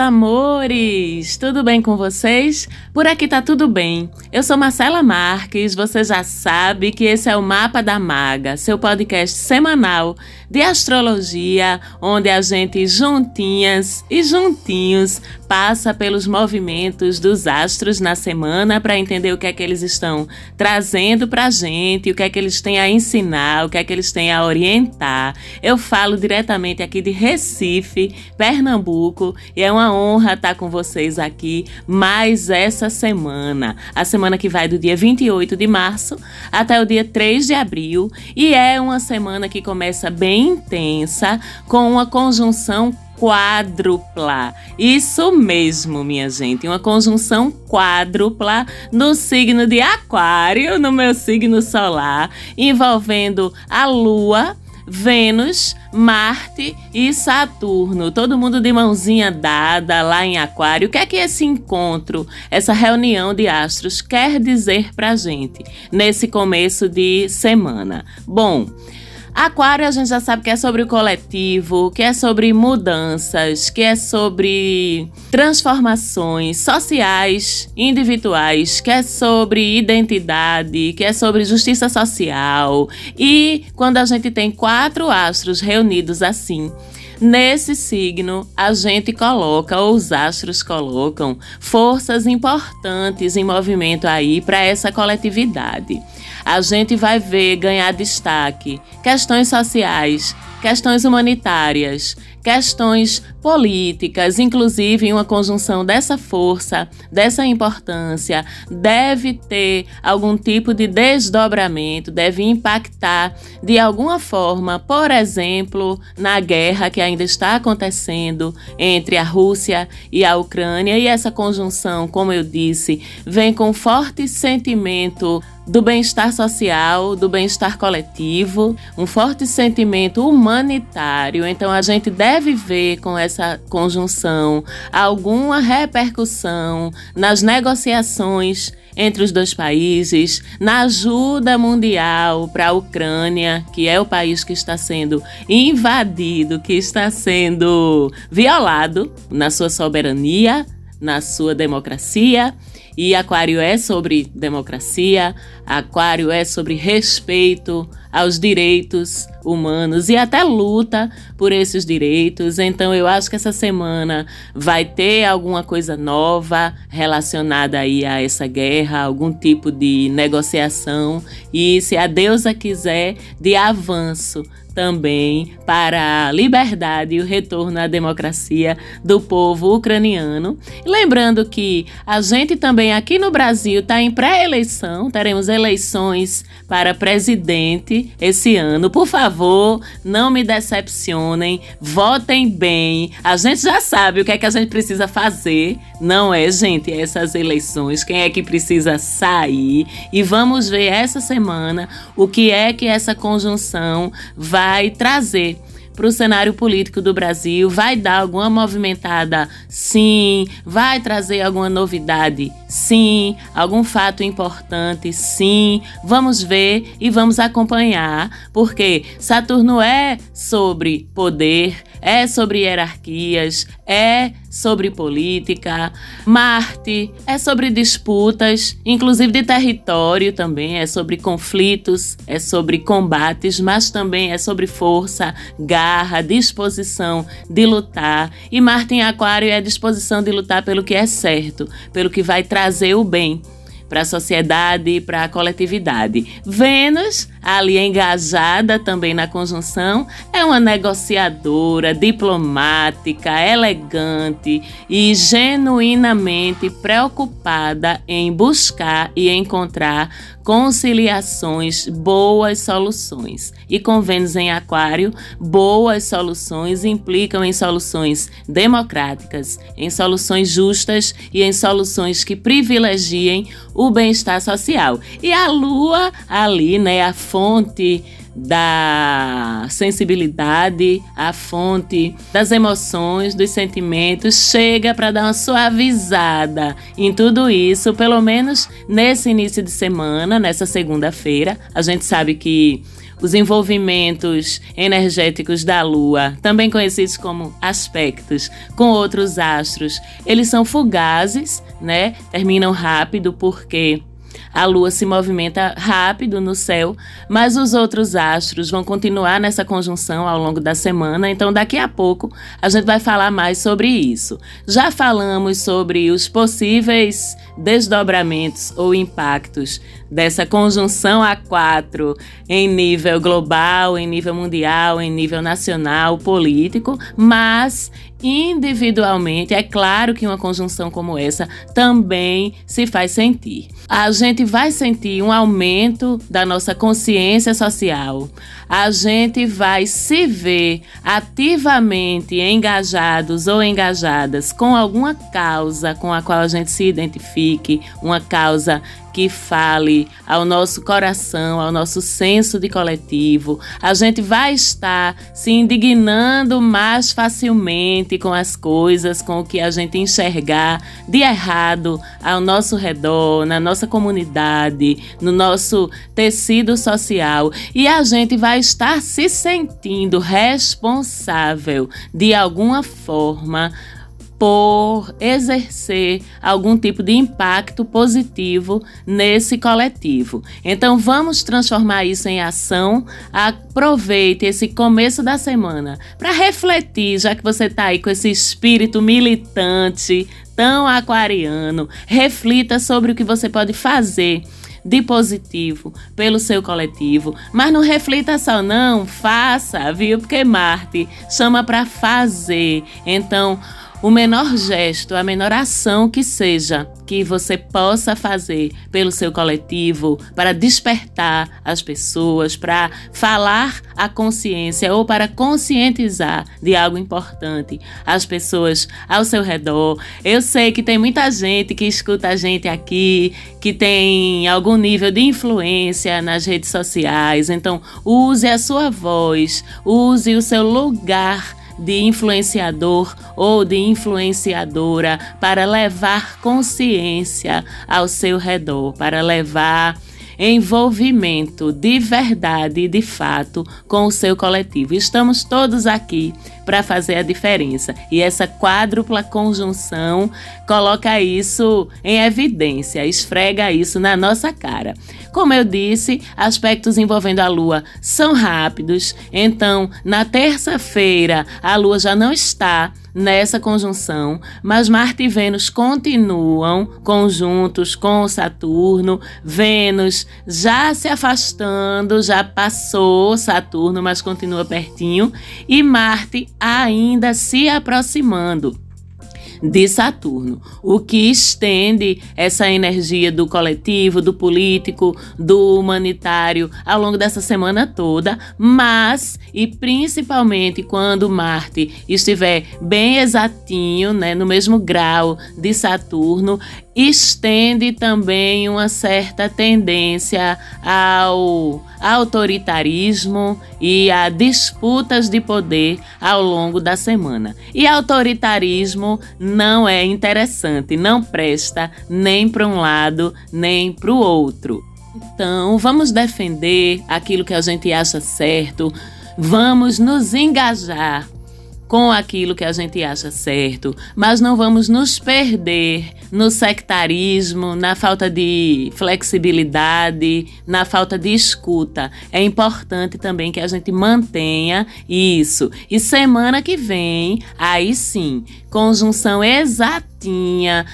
Amores! Tudo bem com vocês? Por aqui tá tudo bem. Eu sou Marcela Marques, você já sabe que esse é o Mapa da Maga, seu podcast semanal de astrologia, onde a gente juntinhas e juntinhos passa pelos movimentos dos astros na semana para entender o que é que eles estão trazendo pra gente, o que é que eles têm a ensinar, o que é que eles têm a orientar. Eu falo diretamente aqui de Recife, Pernambuco e é uma honra estar com vocês aqui mais essa semana. A semana que vai do dia 28 de março até o dia 3 de abril e é uma semana que começa bem intensa com uma conjunção quádrupla. Isso mesmo, minha gente, uma conjunção quádrupla no signo de Aquário, no meu signo solar, envolvendo a Lua Vênus, Marte e Saturno. Todo mundo de mãozinha dada lá em Aquário. O que é que esse encontro, essa reunião de astros quer dizer pra gente nesse começo de semana? Bom, Aquário a gente já sabe que é sobre o coletivo, que é sobre mudanças, que é sobre transformações sociais, individuais, que é sobre identidade, que é sobre justiça social. E quando a gente tem quatro astros reunidos assim, Nesse signo, a gente coloca, ou os astros colocam, forças importantes em movimento aí para essa coletividade. A gente vai ver ganhar destaque. Questões sociais, questões humanitárias, questões políticas, inclusive uma conjunção dessa força, dessa importância, deve ter algum tipo de desdobramento, deve impactar de alguma forma, por exemplo, na guerra que ainda está acontecendo entre a Rússia e a Ucrânia, e essa conjunção, como eu disse, vem com forte sentimento do bem-estar social, do bem-estar coletivo, um forte sentimento humanitário. Então a gente deve ver com essa conjunção alguma repercussão nas negociações entre os dois países, na ajuda mundial para a Ucrânia, que é o país que está sendo invadido, que está sendo violado na sua soberania, na sua democracia. E Aquário é sobre democracia, Aquário é sobre respeito aos direitos humanos e até luta por esses direitos. Então eu acho que essa semana vai ter alguma coisa nova relacionada aí a essa guerra, algum tipo de negociação e se a deusa quiser de avanço também para a liberdade e o retorno à democracia do povo ucraniano. Lembrando que a gente também aqui no Brasil está em pré-eleição, teremos eleições para presidente esse ano. Por favor, não me decepcionem, votem bem. A gente já sabe o que é que a gente precisa fazer, não é, gente? Essas eleições, quem é que precisa sair? E vamos ver essa semana o que é que essa conjunção vai trazer para o cenário político do Brasil, vai dar alguma movimentada? Sim. Vai trazer alguma novidade? Sim. Algum fato importante? Sim. Vamos ver e vamos acompanhar, porque Saturno é sobre poder, é sobre hierarquias, é sobre política. Marte é sobre disputas, inclusive de território também, é sobre conflitos, é sobre combates, mas também é sobre força, garra, disposição de lutar. E Marte em Aquário é a disposição de lutar pelo que é certo, pelo que vai trazer o bem para a sociedade e para a coletividade. Vênus, ali engajada também na conjunção, é uma negociadora, diplomática, elegante e genuinamente preocupada em buscar e encontrar conciliações, boas soluções. E com Vênus em Aquário, boas soluções implicam em soluções democráticas, em soluções justas e em soluções que privilegiem o bem-estar social. E a Lua, ali, né, a fonte da sensibilidade, a fonte das emoções, dos sentimentos, chega para dar uma suavizada em tudo isso, pelo menos nesse início de semana, nessa segunda-feira. A gente sabe que os envolvimentos energéticos da Lua, também conhecidos como aspectos com outros astros, eles são fugazes, né? Terminam rápido porque a Lua se movimenta rápido no céu, mas os outros astros vão continuar nessa conjunção ao longo da semana, então daqui a pouco a gente vai falar mais sobre isso. Já falamos sobre os possíveis desdobramentos ou impactos dessa conjunção A4 em nível global, em nível mundial, em nível nacional, político, mas individualmente, é claro que uma conjunção como essa também se faz sentir. A gente vai sentir um aumento da nossa consciência social. A gente vai se ver ativamente engajados ou engajadas com alguma causa com a qual a gente se identifique, uma causa que fale ao nosso coração, ao nosso senso de coletivo. A gente vai estar se indignando mais facilmente com as coisas, com o que a gente enxergar de errado ao nosso redor, na nossa comunidade, no nosso tecido social. E a gente vai estar se sentindo responsável de alguma forma por exercer algum tipo de impacto positivo nesse coletivo. Então vamos transformar isso em ação. Aproveite esse começo da semana para refletir, já que você está aí com esse espírito militante tão aquariano, reflita sobre o que você pode fazer de positivo pelo seu coletivo, mas não reflita só não, faça, viu? Porque Marte chama para fazer. Então, o menor gesto, a menor ação que seja que você possa fazer pelo seu coletivo para despertar as pessoas, para falar a consciência ou para conscientizar de algo importante as pessoas ao seu redor. Eu sei que tem muita gente que escuta a gente aqui, que tem algum nível de influência nas redes sociais, então use a sua voz, use o seu lugar de influenciador ou de influenciadora para levar consciência ao seu redor, para levar envolvimento de verdade e de fato com o seu coletivo. Estamos todos aqui para fazer a diferença e essa quádrupla conjunção coloca isso em evidência, esfrega isso na nossa cara. Como eu disse, aspectos envolvendo a Lua são rápidos, então na terça-feira a Lua já não está nessa conjunção, mas Marte e Vênus continuam conjuntos com Saturno. Vênus já se afastando, já passou Saturno, mas continua pertinho, e Marte ainda se aproximando de Saturno, o que estende essa energia do coletivo, do político, do humanitário ao longo dessa semana toda, mas e principalmente quando Marte estiver bem exatinho, né, no mesmo grau de Saturno, estende também uma certa tendência ao autoritarismo e a disputas de poder ao longo da semana. E autoritarismo não é interessante, não presta nem para um lado nem para o outro. Então, vamos defender aquilo que a gente acha certo, vamos nos engajar com aquilo que a gente acha certo, mas não vamos nos perder no sectarismo, na falta de flexibilidade, na falta de escuta. É importante também que a gente mantenha isso. E semana que vem, aí sim, conjunção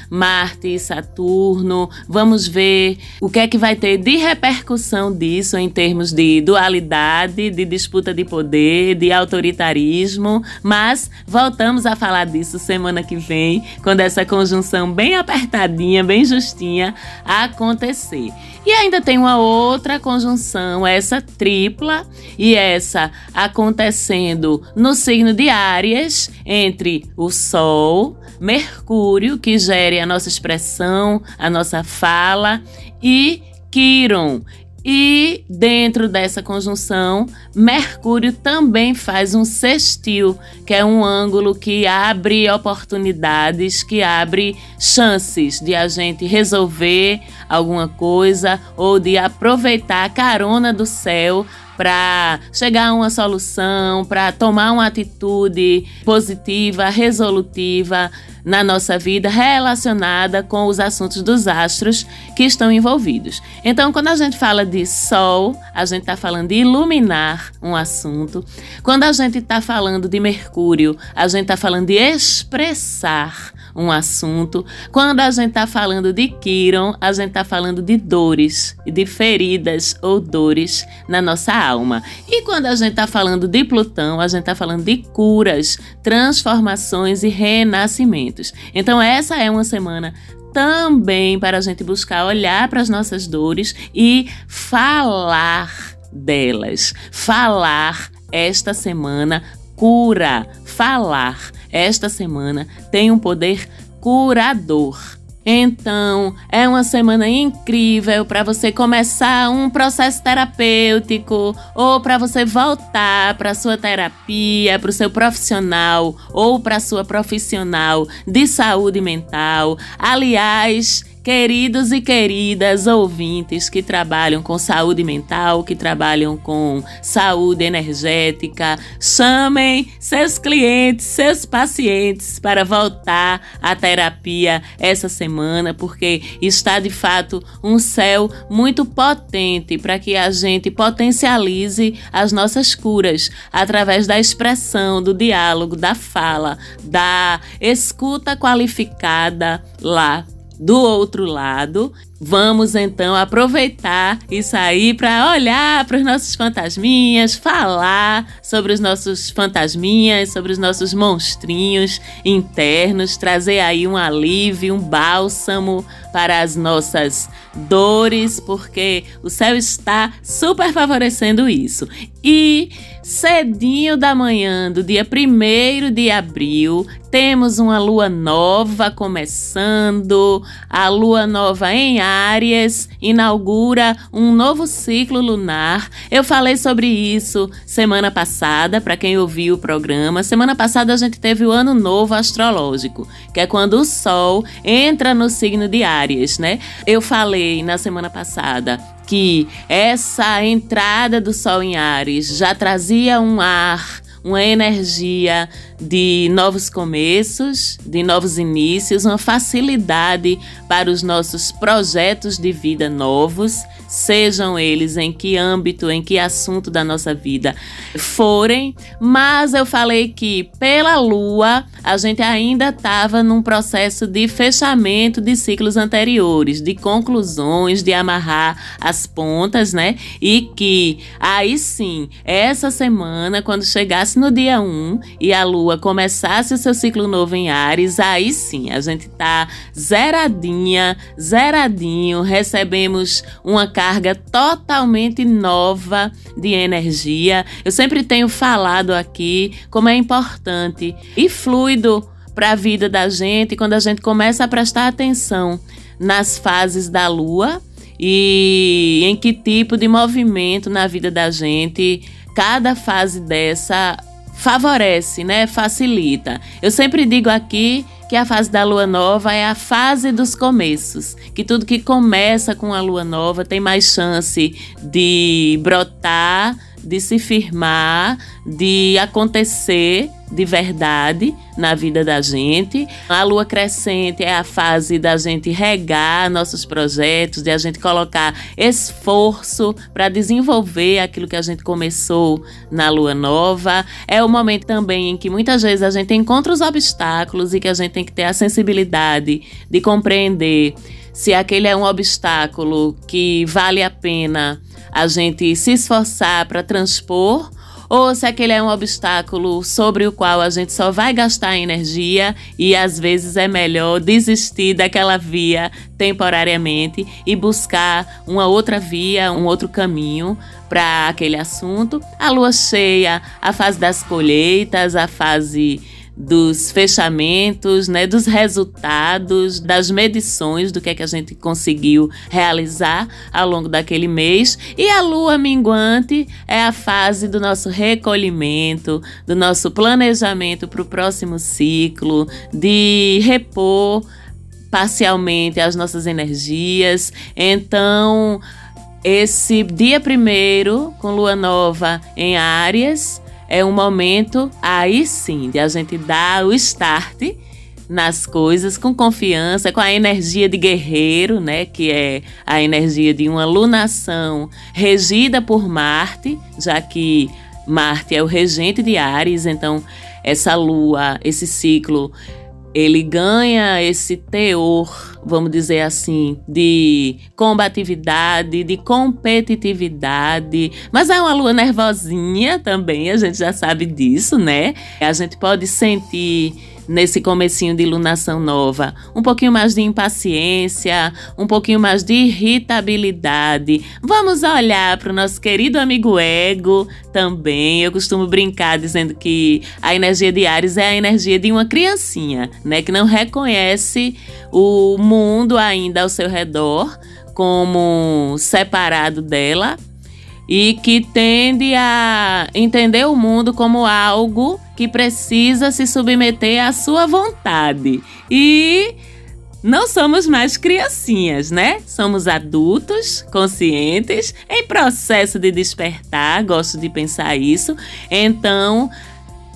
Marte e Saturno. Vamos ver o que é que vai ter de repercussão disso em termos de dualidade, de disputa de poder, de autoritarismo, mas voltamos a falar disso semana que vem, quando essa conjunção bem apertadinha, bem justinha acontecer. E ainda tem uma outra conjunção, essa tripla, e essa acontecendo no signo de Áries, entre o Sol, Mercúrio, que gere a nossa expressão, a nossa fala, e Quiron, E dentro dessa conjunção, Mercúrio também faz um sextil, que é um ângulo que abre oportunidades, que abre chances de a gente resolver alguma coisa ou de aproveitar a carona do céu para chegar a uma solução, para tomar uma atitude positiva, resolutiva na nossa vida relacionada com os assuntos dos astros que estão envolvidos. Então, quando a gente fala de Sol, a gente está falando de iluminar um assunto. Quando a gente está falando de Mercúrio, a gente está falando de expressar um assunto. Quando a gente está falando de Quiron, a gente está falando de dores, de feridas ou dores na nossa alma. E quando a gente está falando de Plutão, a gente está falando de curas, transformações e renascimentos. Então, essa é uma semana também para a gente buscar olhar para as nossas dores e falar delas. Falar esta semana cura. Falar esta semana tem um poder curador. Então, é uma semana incrível para você começar um processo terapêutico ou para você voltar para sua terapia, para o seu profissional ou para sua profissional de saúde mental. Aliás, Queridos e queridas ouvintes que trabalham com saúde mental, que trabalham com saúde energética, chamem seus clientes, seus pacientes para voltar à terapia essa semana, porque está de fato um céu muito potente para que a gente potencialize as nossas curas através da expressão, do diálogo, da fala, da escuta qualificada lá do outro lado. Vamos então aproveitar e sair para olhar para os nossos fantasminhas, falar sobre os nossos fantasminhas, sobre os nossos monstrinhos internos, trazer aí um alívio, um bálsamo para as nossas dores, porque o céu está super favorecendo isso. E cedinho da manhã do dia 1 de abril, temos uma lua nova começando, a lua nova em Áries inaugura um novo ciclo lunar. Eu falei sobre isso semana passada, para quem ouviu o programa. Semana passada a gente teve o ano novo astrológico, que é quando o sol entra no signo de Áries, né? Eu falei na semana passada que essa entrada do sol em Ares já trazia um ar uma energia de novos começos, de novos inícios, uma facilidade para os nossos projetos de vida novos, sejam eles em que âmbito, em que assunto da nossa vida forem. Mas eu falei que pela lua a gente ainda estava num processo de fechamento de ciclos anteriores, de conclusões, de amarrar as pontas, né? E que aí sim, essa semana, quando chegasse no dia 1 e a lua começasse o seu ciclo novo em Ares, aí sim, a gente tá zeradinha, zeradinho, recebemos uma carga totalmente nova de energia. Eu sempre tenho falado aqui como é importante e fluido para a vida da gente quando a gente começa a prestar atenção nas fases da lua e em que tipo de movimento na vida da gente cada fase dessa favorece, né? Facilita. Eu sempre digo aqui que a fase da lua nova é a fase dos começos, que tudo que começa com a lua nova tem mais chance de brotar, de se firmar, de acontecer de verdade na vida da gente. A lua crescente é a fase da gente regar nossos projetos, de a gente colocar esforço para desenvolver aquilo que a gente começou na lua nova. É o momento também em que muitas vezes a gente encontra os obstáculos e que a gente tem que ter a sensibilidade de compreender se aquele é um obstáculo que vale a pena a gente se esforçar para transpor ou se aquele é um obstáculo sobre o qual a gente só vai gastar energia e às vezes é melhor desistir daquela via temporariamente e buscar uma outra via, um outro caminho para aquele assunto. A lua cheia, a fase das colheitas, a fase dos fechamentos, né, dos resultados, das medições do que é que a gente conseguiu realizar ao longo daquele mês. E a lua minguante é a fase do nosso recolhimento, do nosso planejamento para o próximo ciclo, de repor parcialmente as nossas energias. Então, esse dia primeiro, com lua nova em Áries, é um momento aí sim de a gente dar o start nas coisas com confiança, com a energia de guerreiro, né, que é a energia de uma lunação regida por Marte, já que Marte é o regente de Ares, então essa lua, esse ciclo ele ganha esse teor, vamos dizer assim, de combatividade, de competitividade, mas é uma lua nervosinha também, a gente já sabe disso, né? A gente pode sentir nesse comecinho de iluminação nova. Um pouquinho mais de impaciência, um pouquinho mais de irritabilidade. Vamos olhar para o nosso querido amigo ego também. Eu costumo brincar dizendo que a energia de Ares é a energia de uma criancinha, né, que não reconhece o mundo ainda ao seu redor como separado dela e que tende a entender o mundo como algo que precisa se submeter à sua vontade. E não somos mais criancinhas, né? Somos adultos, conscientes, em processo de despertar, gosto de pensar isso. Então,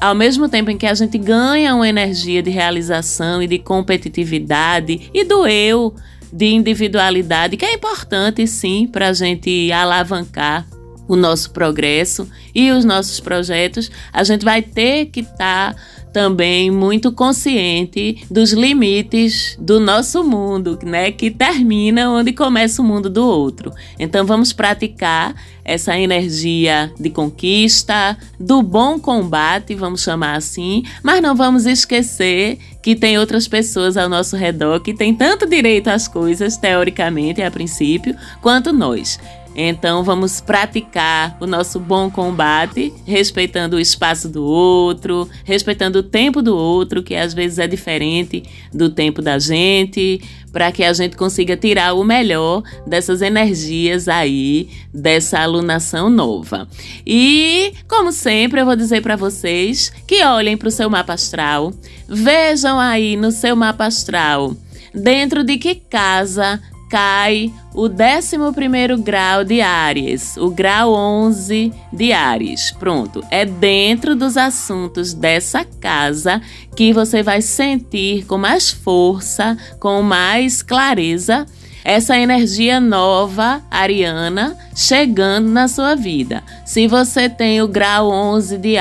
ao mesmo tempo em que a gente ganha uma energia de realização e de competitividade e do eu, de individualidade, que é importante sim para a gente alavancar o nosso progresso e os nossos projetos, a gente vai ter que estar tá também muito consciente dos limites do nosso mundo, né, que termina onde começa o mundo do outro. Então vamos praticar essa energia de conquista, do bom combate, vamos chamar assim, mas não vamos esquecer que tem outras pessoas ao nosso redor que têm tanto direito às coisas, teoricamente, a princípio, quanto nós. Então vamos praticar o nosso bom combate, respeitando o espaço do outro, respeitando o tempo do outro, que às vezes é diferente do tempo da gente, para que a gente consiga tirar o melhor dessas energias aí, dessa alunação nova. E, como sempre, eu vou dizer para vocês que olhem para o seu mapa astral, vejam aí no seu mapa astral dentro de que casa cai o 11 grau de Áries, o grau 11 de Áries. Pronto, é dentro dos assuntos dessa casa que você vai sentir com mais força, com mais clareza essa energia nova ariana chegando na sua vida. Se você tem o grau 11 de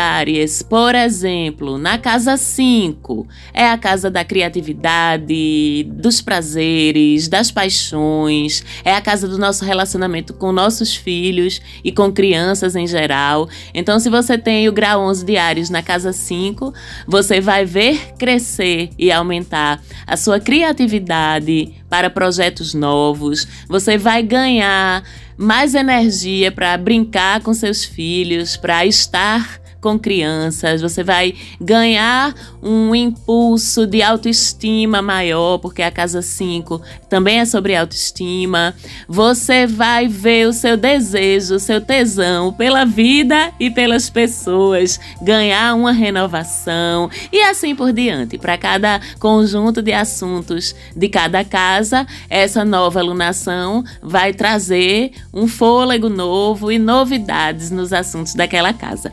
por exemplo, na casa 5, é a casa da criatividade, dos prazeres, das paixões, é a casa do nosso relacionamento com nossos filhos e com crianças em geral. Então, se você tem o grau 11 de na casa 5, você vai ver crescer e aumentar a sua criatividade para projetos novos, você vai ganhar mais energia para brincar com seus filhos, para estar com crianças, você vai ganhar um impulso de autoestima maior, porque a casa 5 também é sobre autoestima. Você vai ver o seu desejo, o seu tesão pela vida e pelas pessoas, ganhar uma renovação e assim por diante. Para cada conjunto de assuntos de cada casa, essa nova alunação vai trazer um fôlego novo e novidades nos assuntos daquela casa.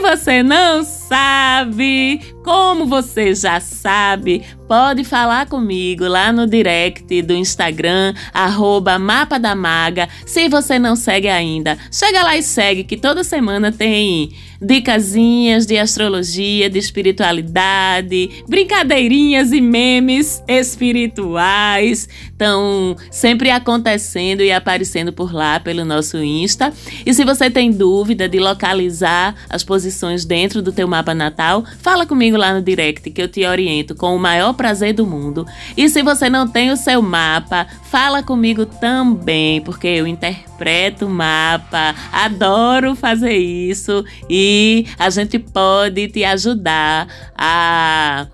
Você não sabe, como você já sabe, pode falar comigo lá no direct do Instagram, arroba Mapa da Maga. Se você não segue ainda, chega lá e segue, que toda semana tem dicasinhas de astrologia, de espiritualidade, brincadeirinhas e memes espirituais. Estão sempre acontecendo e aparecendo por lá pelo nosso Insta. E se você tem dúvida de localizar as posições dentro do teu mapa natal, fala comigo lá no direct que eu te oriento com o maior prazer do mundo. E se você não tem o seu mapa, fala comigo também, porque eu interpreto o mapa, adoro fazer isso e a gente pode te ajudar a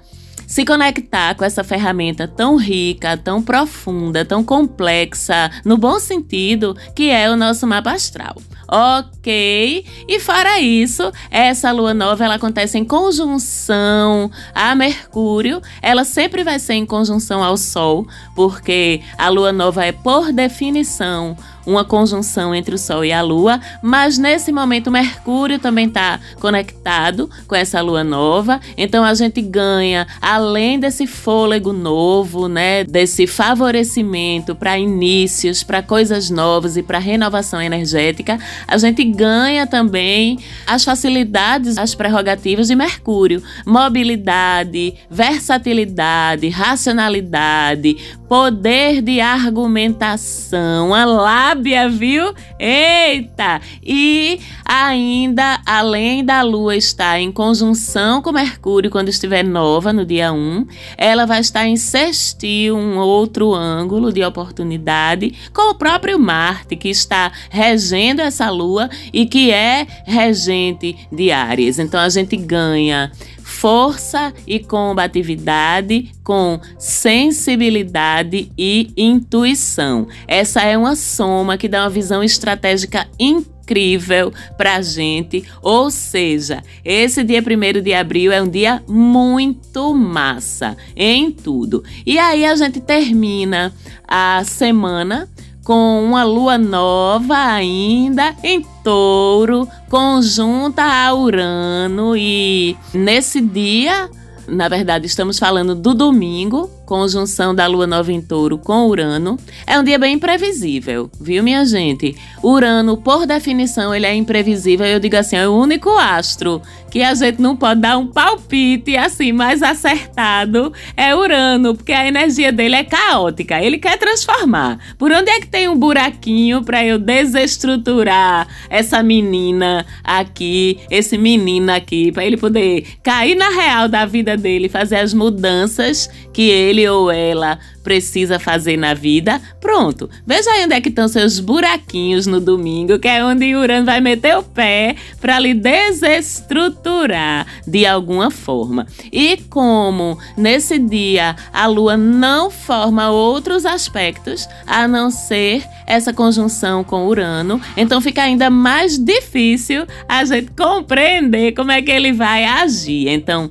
se conectar com essa ferramenta tão rica, tão profunda, tão complexa, no bom sentido, que é o nosso mapa astral. Ok? E fora isso, essa lua nova ela acontece em conjunção a Mercúrio. Ela sempre vai ser em conjunção ao Sol, porque a lua nova é por definição uma conjunção entre o Sol e a Lua, mas nesse momento Mercúrio também está conectado com essa Lua nova, então a gente ganha, além desse fôlego novo, né, desse favorecimento para inícios, para coisas novas e para renovação energética, a gente ganha também as facilidades, as prerrogativas de Mercúrio, mobilidade, versatilidade, racionalidade, poder de argumentação, a lábia, viu? Eita! E ainda, além da Lua estar em conjunção com Mercúrio quando estiver nova no dia 1, ela vai estar em sextil, um outro ângulo de oportunidade, com o próprio Marte, que está regendo essa Lua e que é regente de Áries. Então a gente ganha força e combatividade com sensibilidade e intuição. Essa é uma soma que dá uma visão estratégica incrível para a gente. Ou seja, esse dia 1 de abril é um dia muito massa em tudo. E aí a gente termina a semana com uma lua nova ainda em touro, conjunta a Urano, e nesse dia, na verdade, estamos falando do domingo, conjunção da lua nova em touro com Urano, é um dia bem imprevisível, viu, minha gente? Urano, por definição, ele é imprevisível. Eu digo assim, é o único astro que a gente não pode dar um palpite assim mais acertado é Urano, porque a energia dele é caótica. Ele quer transformar. Por onde é que tem um buraquinho para eu desestruturar essa menina aqui, esse menino aqui, para ele poder cair na real da vida dele, fazer as mudanças que ele ou ela precisa fazer na vida. Pronto. Veja aí onde é que estão seus buraquinhos no domingo, que é onde Urano vai meter o pé para lhe desestruturar de alguma forma. E como nesse dia a lua não forma outros aspectos a não ser essa conjunção com Urano, então fica ainda mais difícil a gente compreender como é que ele vai agir. Então,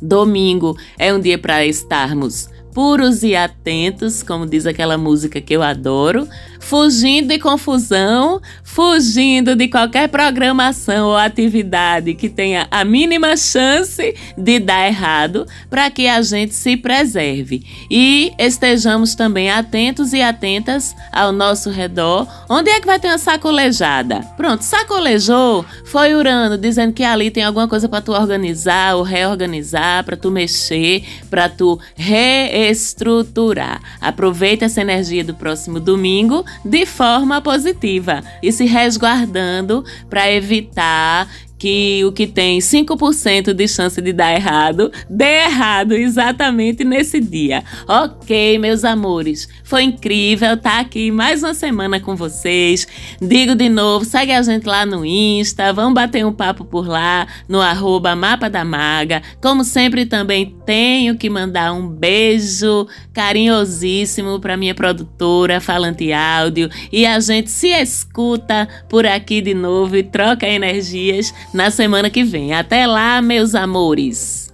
domingo é um dia para estarmos puros e atentos, como diz aquela música que eu adoro, fugindo de confusão, fugindo de qualquer programação ou atividade que tenha a mínima chance de dar errado, para que a gente se preserve e estejamos também atentos e atentas ao nosso redor. Onde é que vai ter uma sacolejada? Pronto, sacolejou, foi Urano dizendo que ali tem alguma coisa para tu organizar ou reorganizar, para tu mexer, para tu reestruturar. Aproveita essa energia do próximo domingo de forma positiva e se resguardando para evitar que o que tem 5% de chance de dar errado, dê errado exatamente nesse dia. Ok, meus amores, foi incrível estar tá aqui mais uma semana com vocês. Digo de novo, segue a gente lá no Insta, vamos bater um papo por lá, no arroba Mapa da Maga. Como sempre, também tenho que mandar um beijo carinhosíssimo para minha produtora Falante Áudio e a gente se escuta por aqui de novo e troca energias na semana que vem. Até lá, meus amores!